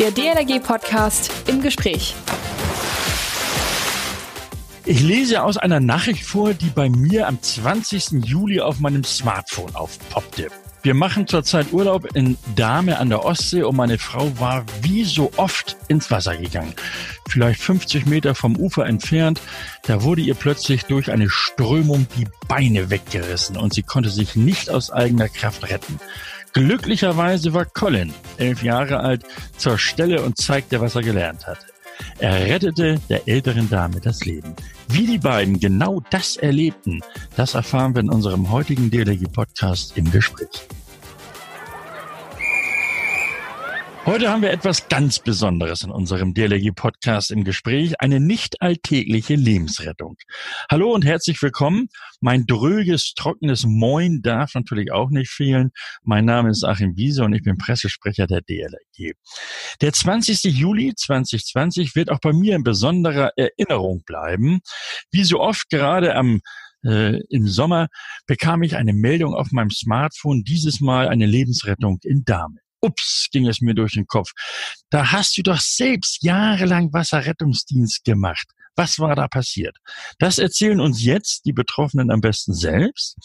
Der DLRG-Podcast im Gespräch. Ich lese aus einer Nachricht vor, die bei mir am 20. Juli auf meinem Smartphone aufpoppte. Wir machen zurzeit Urlaub in Dahme an der Ostsee und meine Frau war wie so oft ins Wasser gegangen. Vielleicht 50 Meter vom Ufer entfernt, da wurde ihr plötzlich durch eine Strömung die Beine weggerissen und sie konnte sich nicht aus eigener Kraft retten. Glücklicherweise war Colin, elf Jahre alt, zur Stelle und zeigte, was er gelernt hatte. Er rettete der älteren Dame das Leben. Wie die beiden genau das erlebten, das erfahren wir in unserem heutigen DLG-Podcast im Gespräch. Heute haben wir etwas ganz Besonderes in unserem DLG-Podcast im Gespräch, eine nicht alltägliche Lebensrettung. Hallo und herzlich willkommen. Mein dröges, trockenes Moin darf natürlich auch nicht fehlen. Mein Name ist Achim Wiese und ich bin Pressesprecher der DLG. Der 20. Juli 2020 wird auch bei mir in besonderer Erinnerung bleiben. Wie so oft gerade am äh, im Sommer bekam ich eine Meldung auf meinem Smartphone, dieses Mal eine Lebensrettung in Dahme. Ups, ging es mir durch den Kopf. Da hast du doch selbst jahrelang Wasserrettungsdienst gemacht. Was war da passiert? Das erzählen uns jetzt die Betroffenen am besten selbst.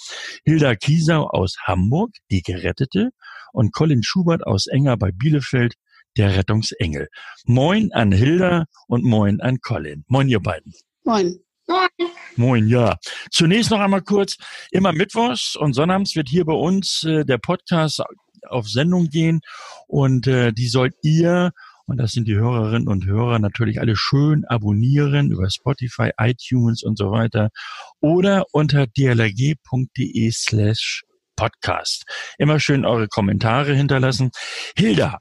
Hilda Kiesau aus Hamburg, die Gerettete, und Colin Schubert aus Enger bei Bielefeld, der Rettungsengel. Moin an Hilda und moin an Colin. Moin, ihr beiden. Moin. Moin. Moin, ja. Zunächst noch einmal kurz, immer Mittwochs und Sonnabends wird hier bei uns äh, der Podcast auf Sendung gehen und äh, die sollt ihr und das sind die Hörerinnen und Hörer natürlich alle schön abonnieren über Spotify, iTunes und so weiter oder unter dlrg.de slash podcast. Immer schön eure Kommentare hinterlassen. Hilda,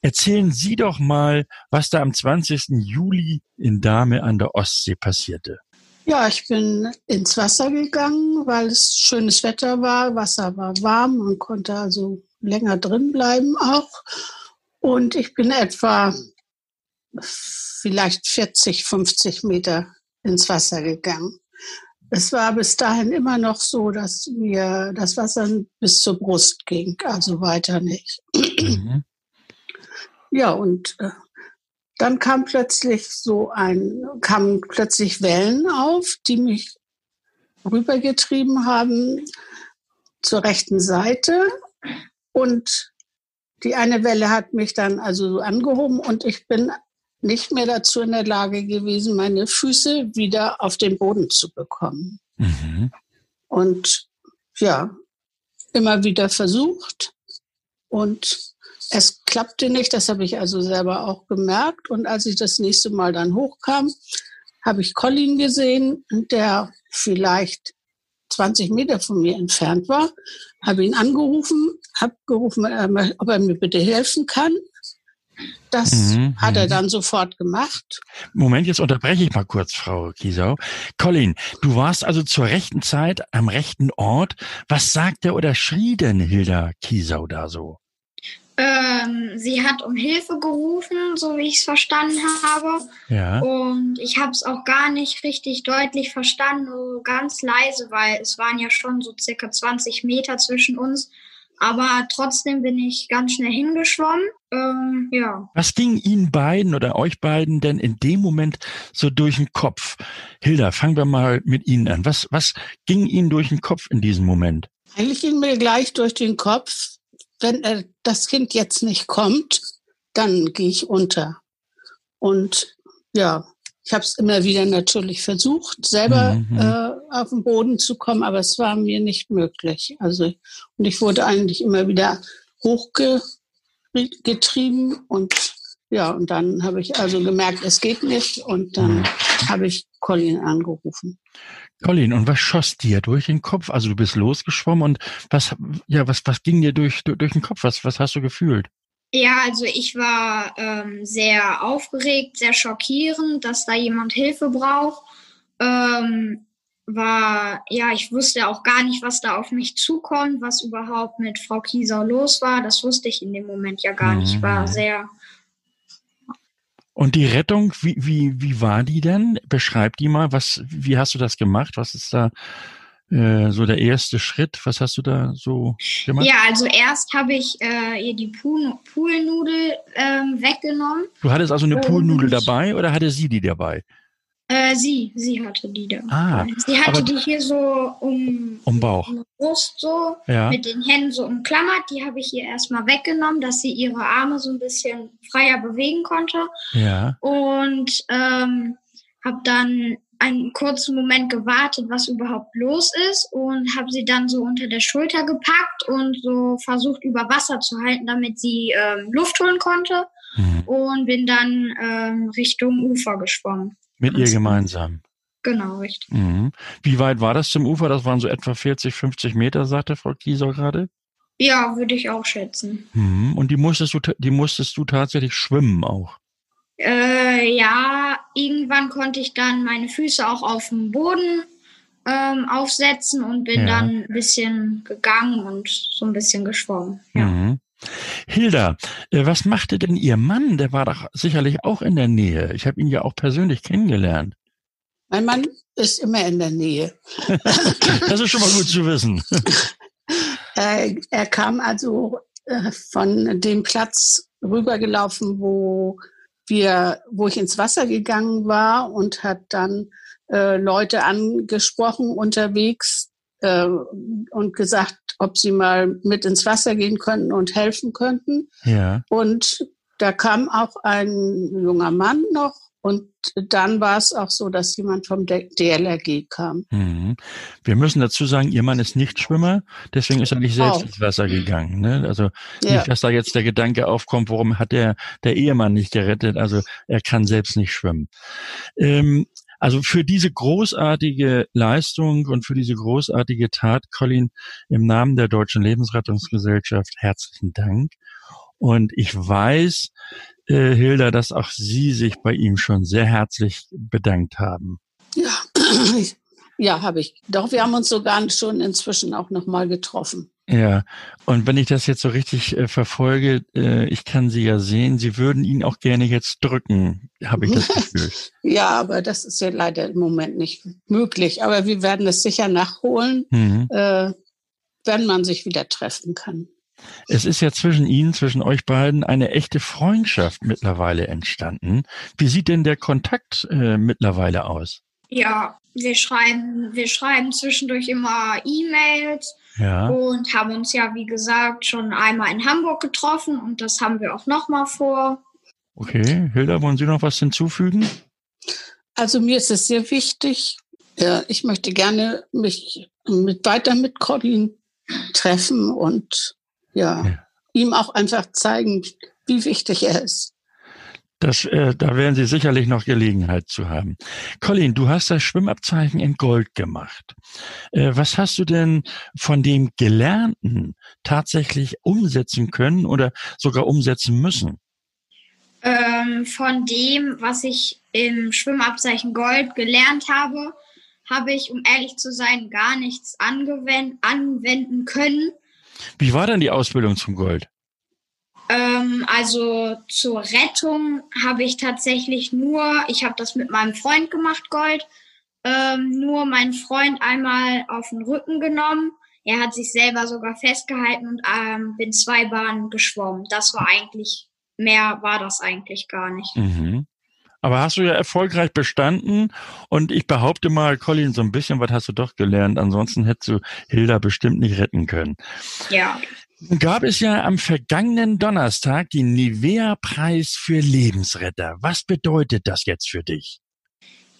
erzählen Sie doch mal, was da am 20. Juli in Dahme an der Ostsee passierte. Ja, ich bin ins Wasser gegangen, weil es schönes Wetter war. Wasser war warm, man konnte also länger drin bleiben auch. Und ich bin etwa vielleicht 40, 50 Meter ins Wasser gegangen. Es war bis dahin immer noch so, dass mir das Wasser bis zur Brust ging, also weiter nicht. Mhm. Ja, und äh, dann kam plötzlich so ein, kamen plötzlich Wellen auf, die mich rübergetrieben haben zur rechten Seite und die eine Welle hat mich dann also so angehoben und ich bin nicht mehr dazu in der Lage gewesen, meine Füße wieder auf den Boden zu bekommen. Mhm. Und ja, immer wieder versucht und es klappte nicht. Das habe ich also selber auch gemerkt. Und als ich das nächste Mal dann hochkam, habe ich Colin gesehen, der vielleicht 20 Meter von mir entfernt war, habe ihn angerufen, habe gerufen, äh, ob er mir bitte helfen kann. Das mhm, hat er mhm. dann sofort gemacht. Moment, jetzt unterbreche ich mal kurz, Frau Kiesau. Colin, du warst also zur rechten Zeit am rechten Ort. Was sagte oder schrie denn Hilda Kiesau da so? Ähm, sie hat um Hilfe gerufen, so wie ich es verstanden habe. Ja. Und ich habe es auch gar nicht richtig deutlich verstanden, nur ganz leise, weil es waren ja schon so circa 20 Meter zwischen uns. Aber trotzdem bin ich ganz schnell hingeschwommen. Ähm, ja. Was ging Ihnen beiden oder euch beiden denn in dem Moment so durch den Kopf? Hilda, fangen wir mal mit Ihnen an. Was, was ging Ihnen durch den Kopf in diesem Moment? Eigentlich ging mir gleich durch den Kopf, wenn äh, das Kind jetzt nicht kommt, dann gehe ich unter. Und ja, ich habe es immer wieder natürlich versucht, selber mhm. äh, auf den Boden zu kommen, aber es war mir nicht möglich. Also und ich wurde eigentlich immer wieder hochgetrieben und ja, und dann habe ich also gemerkt, es geht nicht und dann mhm. habe ich Colin angerufen. Colin, und was schoss dir durch den Kopf? Also du bist losgeschwommen und was, ja, was, was ging dir durch, durch den Kopf? Was, was hast du gefühlt? Ja, also ich war ähm, sehr aufgeregt, sehr schockierend, dass da jemand Hilfe braucht. Ähm, war, ja, ich wusste auch gar nicht, was da auf mich zukommt, was überhaupt mit Frau Kiesau los war. Das wusste ich in dem Moment ja gar nicht. Ich war mhm. sehr und die Rettung, wie, wie, wie war die denn? Beschreib die mal. Was, wie hast du das gemacht? Was ist da äh, so der erste Schritt? Was hast du da so gemacht? Ja, also erst habe ich äh, ihr die Pool Poolnudel ähm, weggenommen. Du hattest also eine Poolnudel dabei oder hatte sie die dabei? Äh, sie, sie hatte die da. Ah, sie hatte die hier so um, um Bauch. Um Brust so, ja. mit den Händen so umklammert. Die habe ich ihr erstmal weggenommen, dass sie ihre Arme so ein bisschen freier bewegen konnte. Ja. Und ähm, habe dann einen kurzen Moment gewartet, was überhaupt los ist und habe sie dann so unter der Schulter gepackt und so versucht über Wasser zu halten, damit sie ähm, Luft holen konnte mhm. und bin dann ähm, Richtung Ufer geschwommen. Mit ihr gemeinsam. Genau, richtig. Mhm. Wie weit war das zum Ufer? Das waren so etwa 40, 50 Meter, sagte Frau Kieser gerade. Ja, würde ich auch schätzen. Mhm. Und die musstest du, die musstest du tatsächlich schwimmen auch. Äh, ja, irgendwann konnte ich dann meine Füße auch auf dem Boden ähm, aufsetzen und bin ja. dann ein bisschen gegangen und so ein bisschen geschwommen. Ja. Mhm. Hilda, äh, was machte denn Ihr Mann? Der war doch sicherlich auch in der Nähe. Ich habe ihn ja auch persönlich kennengelernt. Mein Mann ist immer in der Nähe. das ist schon mal gut zu wissen. er, er kam also äh, von dem Platz rübergelaufen, wo wir, wo ich ins Wasser gegangen war und hat dann äh, Leute angesprochen unterwegs äh, und gesagt, ob sie mal mit ins Wasser gehen könnten und helfen könnten. Ja. Und da kam auch ein junger Mann noch und dann war es auch so, dass jemand vom DLRG kam. Mhm. Wir müssen dazu sagen, Ihr Mann ist nicht Schwimmer, deswegen ist er nicht selbst oh. ins Wasser gegangen. Ne? Also ja. nicht, dass da jetzt der Gedanke aufkommt, warum hat der, der Ehemann nicht gerettet? Also er kann selbst nicht schwimmen. Ähm, also für diese großartige Leistung und für diese großartige Tat, Colin, im Namen der Deutschen Lebensrettungsgesellschaft herzlichen Dank. Und ich weiß, äh, Hilda, dass auch Sie sich bei ihm schon sehr herzlich bedankt haben. Ja, ja, habe ich. Doch, wir haben uns sogar schon inzwischen auch nochmal getroffen. Ja, und wenn ich das jetzt so richtig äh, verfolge, äh, ich kann Sie ja sehen, Sie würden ihn auch gerne jetzt drücken, habe ich das Gefühl. ja, aber das ist ja leider im Moment nicht möglich. Aber wir werden es sicher nachholen, mhm. äh, wenn man sich wieder treffen kann. Es ist ja zwischen Ihnen, zwischen euch beiden, eine echte Freundschaft mittlerweile entstanden. Wie sieht denn der Kontakt äh, mittlerweile aus? Ja, wir schreiben, wir schreiben zwischendurch immer E-Mails ja. und haben uns ja, wie gesagt, schon einmal in Hamburg getroffen und das haben wir auch nochmal vor. Okay, Hilda, wollen Sie noch was hinzufügen? Also mir ist es sehr wichtig. Ja, ich möchte gerne mich mit, weiter mit Colin treffen und ja, ja, ihm auch einfach zeigen, wie wichtig er ist. Das, äh, da werden Sie sicherlich noch Gelegenheit zu haben. Colin, du hast das Schwimmabzeichen in Gold gemacht. Äh, was hast du denn von dem Gelernten tatsächlich umsetzen können oder sogar umsetzen müssen? Ähm, von dem, was ich im Schwimmabzeichen Gold gelernt habe, habe ich, um ehrlich zu sein, gar nichts anwenden können. Wie war denn die Ausbildung zum Gold? Ähm, also zur Rettung habe ich tatsächlich nur, ich habe das mit meinem Freund gemacht, Gold, ähm, nur meinen Freund einmal auf den Rücken genommen. Er hat sich selber sogar festgehalten und ähm, bin zwei Bahnen geschwommen. Das war eigentlich, mehr war das eigentlich gar nicht. Mhm. Aber hast du ja erfolgreich bestanden und ich behaupte mal, Colin, so ein bisschen was hast du doch gelernt. Ansonsten hättest du Hilda bestimmt nicht retten können. Ja gab es ja am vergangenen Donnerstag den Nivea-Preis für Lebensretter. Was bedeutet das jetzt für dich?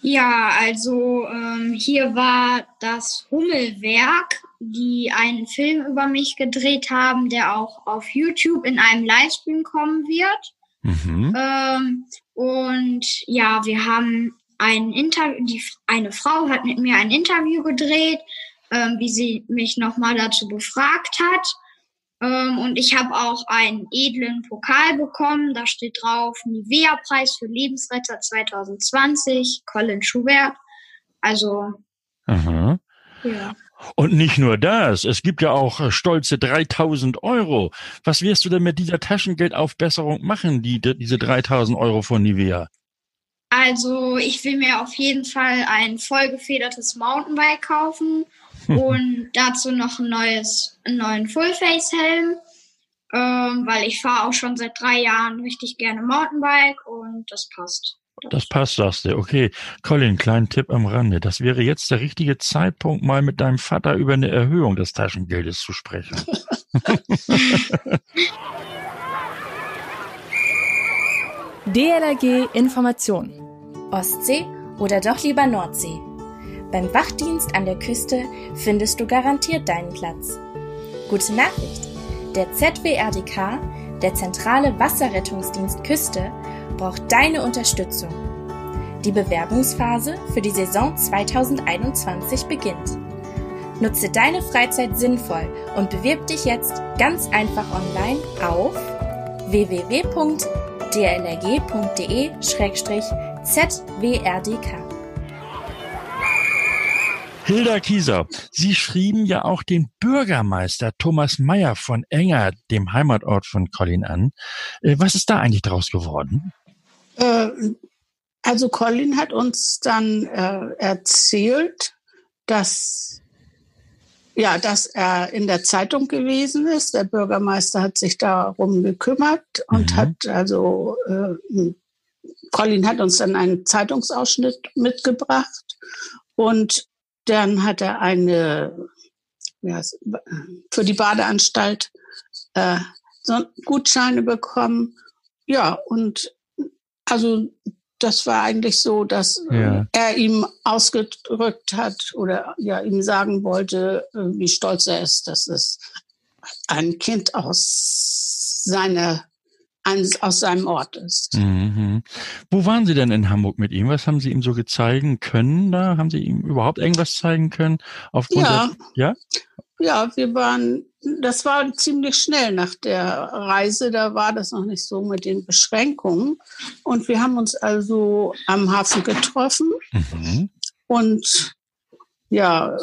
Ja, also ähm, hier war das Hummelwerk, die einen Film über mich gedreht haben, der auch auf YouTube in einem Livestream kommen wird. Mhm. Ähm, und ja, wir haben ein Interview, die, eine Frau hat mit mir ein Interview gedreht, ähm, wie sie mich nochmal dazu befragt hat. Ähm, und ich habe auch einen edlen Pokal bekommen. Da steht drauf Nivea-Preis für Lebensretter 2020, Colin Schubert. Also. Aha. Ja. Und nicht nur das, es gibt ja auch äh, stolze 3000 Euro. Was wirst du denn mit dieser Taschengeldaufbesserung machen, die, diese 3000 Euro von Nivea? Also ich will mir auf jeden Fall ein vollgefedertes Mountainbike kaufen und dazu noch ein neues, einen neuen Full-Face-Helm, ähm, weil ich fahre auch schon seit drei Jahren richtig gerne Mountainbike und das passt. Das passt, sagst du. Okay. Colin, kleinen Tipp am Rande. Das wäre jetzt der richtige Zeitpunkt, mal mit deinem Vater über eine Erhöhung des Taschengeldes zu sprechen. DLRG Information. Ostsee oder doch lieber Nordsee? Beim Wachdienst an der Küste findest du garantiert deinen Platz. Gute Nachricht! Der ZWRDK, der Zentrale Wasserrettungsdienst Küste, braucht deine Unterstützung. Die Bewerbungsphase für die Saison 2021 beginnt. Nutze deine Freizeit sinnvoll und bewirb dich jetzt ganz einfach online auf www.dlrg.de-zwrdk. Hilda Kieser, Sie schrieben ja auch den Bürgermeister Thomas Meyer von Enger, dem Heimatort von Colin, an. Äh, was ist da eigentlich draus geworden? Äh, also Colin hat uns dann äh, erzählt, dass ja, dass er in der Zeitung gewesen ist. Der Bürgermeister hat sich darum gekümmert und mhm. hat also äh, Colin hat uns dann einen Zeitungsausschnitt mitgebracht und dann hat er eine ja, für die Badeanstalt äh, Gutscheine bekommen. Ja, und also das war eigentlich so, dass äh, ja. er ihm ausgedrückt hat oder ja ihm sagen wollte, äh, wie stolz er ist, dass es ein Kind aus seiner aus seinem Ort ist. Mhm. Wo waren Sie denn in Hamburg mit ihm? Was haben Sie ihm so gezeigen können da? Haben Sie ihm überhaupt irgendwas zeigen können? Aufgrund ja. Der, ja? Ja, wir waren das war ziemlich schnell nach der Reise. Da war das noch nicht so mit den Beschränkungen. Und wir haben uns also am Hafen getroffen mhm. und ja,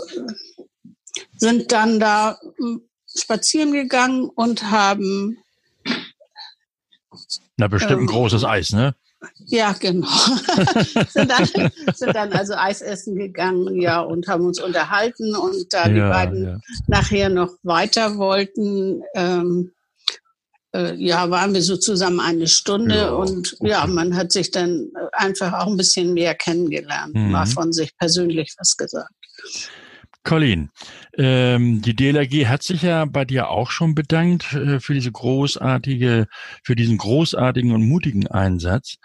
sind dann da hm, spazieren gegangen und haben. Na, bestimmt ähm, ein großes Eis, ne? Ja, genau. sind, dann, sind dann also Eis essen gegangen, ja, und haben uns unterhalten. Und da ja, die beiden ja. nachher noch weiter wollten, ähm, äh, ja, waren wir so zusammen eine Stunde ja, und okay. ja, man hat sich dann einfach auch ein bisschen mehr kennengelernt, mhm. mal von sich persönlich was gesagt. Colin, ähm, die DLRG hat sich ja bei dir auch schon bedankt äh, für diese großartige, für diesen großartigen und mutigen Einsatz.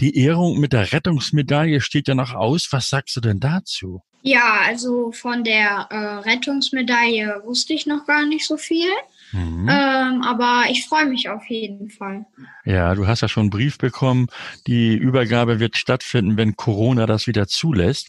Die Ehrung mit der Rettungsmedaille steht ja noch aus. Was sagst du denn dazu? Ja, also von der äh, Rettungsmedaille wusste ich noch gar nicht so viel. Mhm. Ähm, aber ich freue mich auf jeden Fall. Ja, du hast ja schon einen Brief bekommen. Die Übergabe wird stattfinden, wenn Corona das wieder zulässt.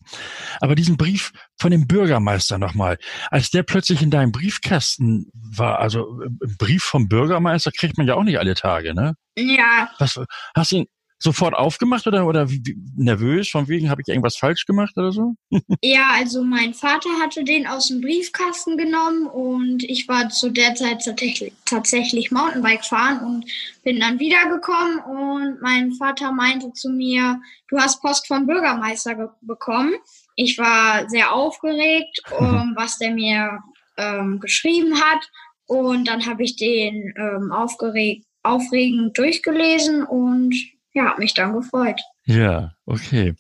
Aber diesen Brief von dem Bürgermeister nochmal, als der plötzlich in deinem Briefkasten war, also äh, Brief vom Bürgermeister kriegt man ja auch nicht alle Tage, ne? Ja. Was, hast du ihn, sofort aufgemacht oder, oder wie, nervös, von wegen, habe ich irgendwas falsch gemacht oder so? ja, also mein Vater hatte den aus dem Briefkasten genommen und ich war zu der Zeit tatsächlich, tatsächlich Mountainbike fahren und bin dann wiedergekommen und mein Vater meinte zu mir, du hast Post vom Bürgermeister bekommen. Ich war sehr aufgeregt, um, was der mir ähm, geschrieben hat und dann habe ich den ähm, aufgeregt, aufregend durchgelesen und ja, habe mich dann gefreut. Ja, okay.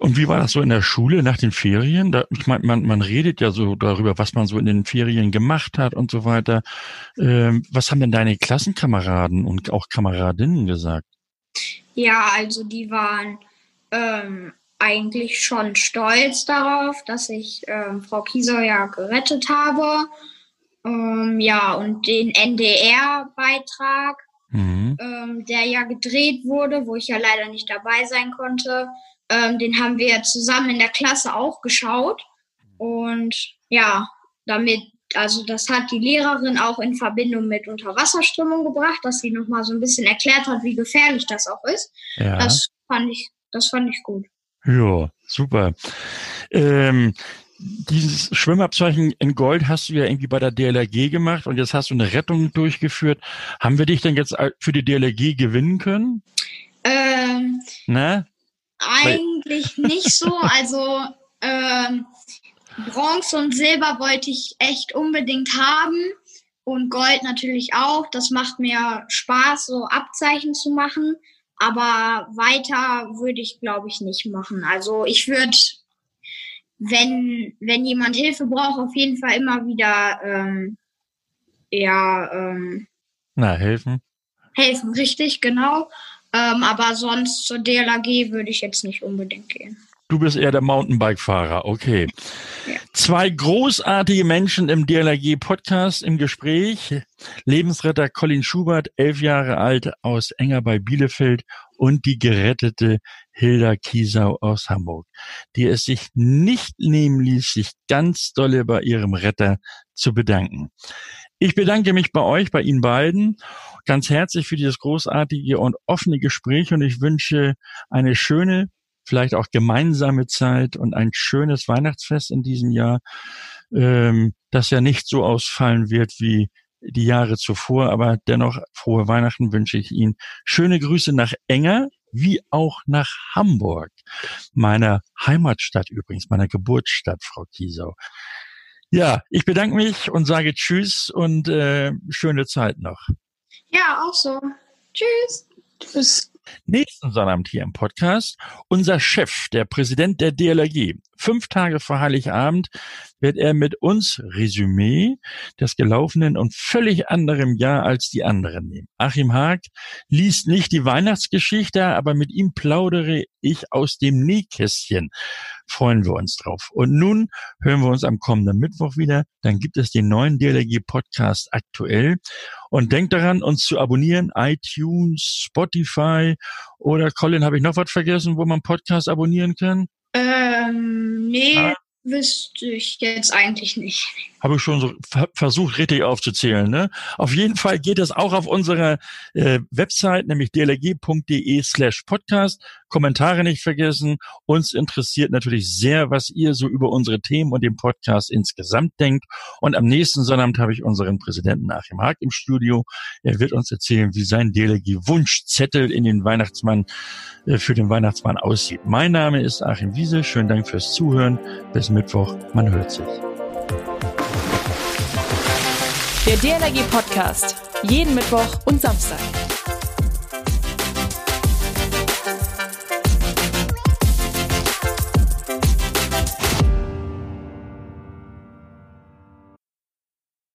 Und wie war das so in der Schule nach den Ferien? Da, ich meine, man, man redet ja so darüber, was man so in den Ferien gemacht hat und so weiter. Ähm, was haben denn deine Klassenkameraden und auch Kameradinnen gesagt? Ja, also die waren ähm, eigentlich schon stolz darauf, dass ich ähm, Frau Kieser ja gerettet habe. Ähm, ja, und den NDR-Beitrag mhm. ähm, der ja gedreht wurde, wo ich ja leider nicht dabei sein konnte. Ähm, den haben wir zusammen in der Klasse auch geschaut. Und ja, damit, also das hat die Lehrerin auch in Verbindung mit Unterwasserströmung gebracht, dass sie nochmal so ein bisschen erklärt hat, wie gefährlich das auch ist. Ja. Das fand ich, das fand ich gut. Ja, super. Ähm, dieses Schwimmabzeichen in Gold hast du ja irgendwie bei der DLRG gemacht und jetzt hast du eine Rettung durchgeführt. Haben wir dich denn jetzt für die DLRG gewinnen können? Ähm, ne? Eigentlich nicht so. Also ähm, Bronze und Silber wollte ich echt unbedingt haben und Gold natürlich auch. Das macht mir Spaß, so Abzeichen zu machen. Aber weiter würde ich, glaube ich, nicht machen. Also ich würde, wenn, wenn jemand Hilfe braucht, auf jeden Fall immer wieder ähm, ja, ähm, Na, helfen. Helfen, richtig, genau. Ähm, aber sonst zur DLAG würde ich jetzt nicht unbedingt gehen. Du bist eher der Mountainbike-Fahrer, okay. Ja. Zwei großartige Menschen im DLRG-Podcast im Gespräch. Lebensretter Colin Schubert, elf Jahre alt, aus Enger bei Bielefeld und die gerettete Hilda Kiesau aus Hamburg, die es sich nicht nehmen ließ, sich ganz dolle bei ihrem Retter zu bedanken. Ich bedanke mich bei euch, bei Ihnen beiden, ganz herzlich für dieses großartige und offene Gespräch und ich wünsche eine schöne, vielleicht auch gemeinsame Zeit und ein schönes Weihnachtsfest in diesem Jahr, ähm, das ja nicht so ausfallen wird wie die Jahre zuvor, aber dennoch frohe Weihnachten wünsche ich Ihnen. Schöne Grüße nach Enger, wie auch nach Hamburg, meiner Heimatstadt übrigens, meiner Geburtsstadt, Frau Kiesau. Ja, ich bedanke mich und sage Tschüss und äh, schöne Zeit noch. Ja, auch so. Tschüss. Tschüss. Nächsten Sonnabend hier im Podcast unser Chef, der Präsident der DLRG. Fünf Tage vor Heiligabend wird er mit uns Resümee des gelaufenen und völlig anderem Jahr als die anderen nehmen. Achim Haag liest nicht die Weihnachtsgeschichte, aber mit ihm plaudere ich aus dem Nähkästchen. Freuen wir uns drauf. Und nun hören wir uns am kommenden Mittwoch wieder. Dann gibt es den neuen DLRG Podcast aktuell. Und denkt daran, uns zu abonnieren, iTunes, Spotify oder Colin, habe ich noch was vergessen, wo man Podcast abonnieren kann? Ähm, nee. Ah. Wüsste ich jetzt eigentlich nicht. Habe ich schon so versucht, richtig aufzuzählen. Ne? Auf jeden Fall geht es auch auf unserer äh, Website, nämlich dlg.de slash podcast. Kommentare nicht vergessen. Uns interessiert natürlich sehr, was ihr so über unsere Themen und den Podcast insgesamt denkt. Und am nächsten Sonnabend habe ich unseren Präsidenten Achim Haag im Studio. Er wird uns erzählen, wie sein DLG-Wunschzettel in den Weihnachtsmann, äh, für den Weihnachtsmann aussieht. Mein Name ist Achim Wiese. Schönen Dank fürs Zuhören. Bis Mittwoch. Man hört sich. Der DLRG Podcast. Jeden Mittwoch und Samstag.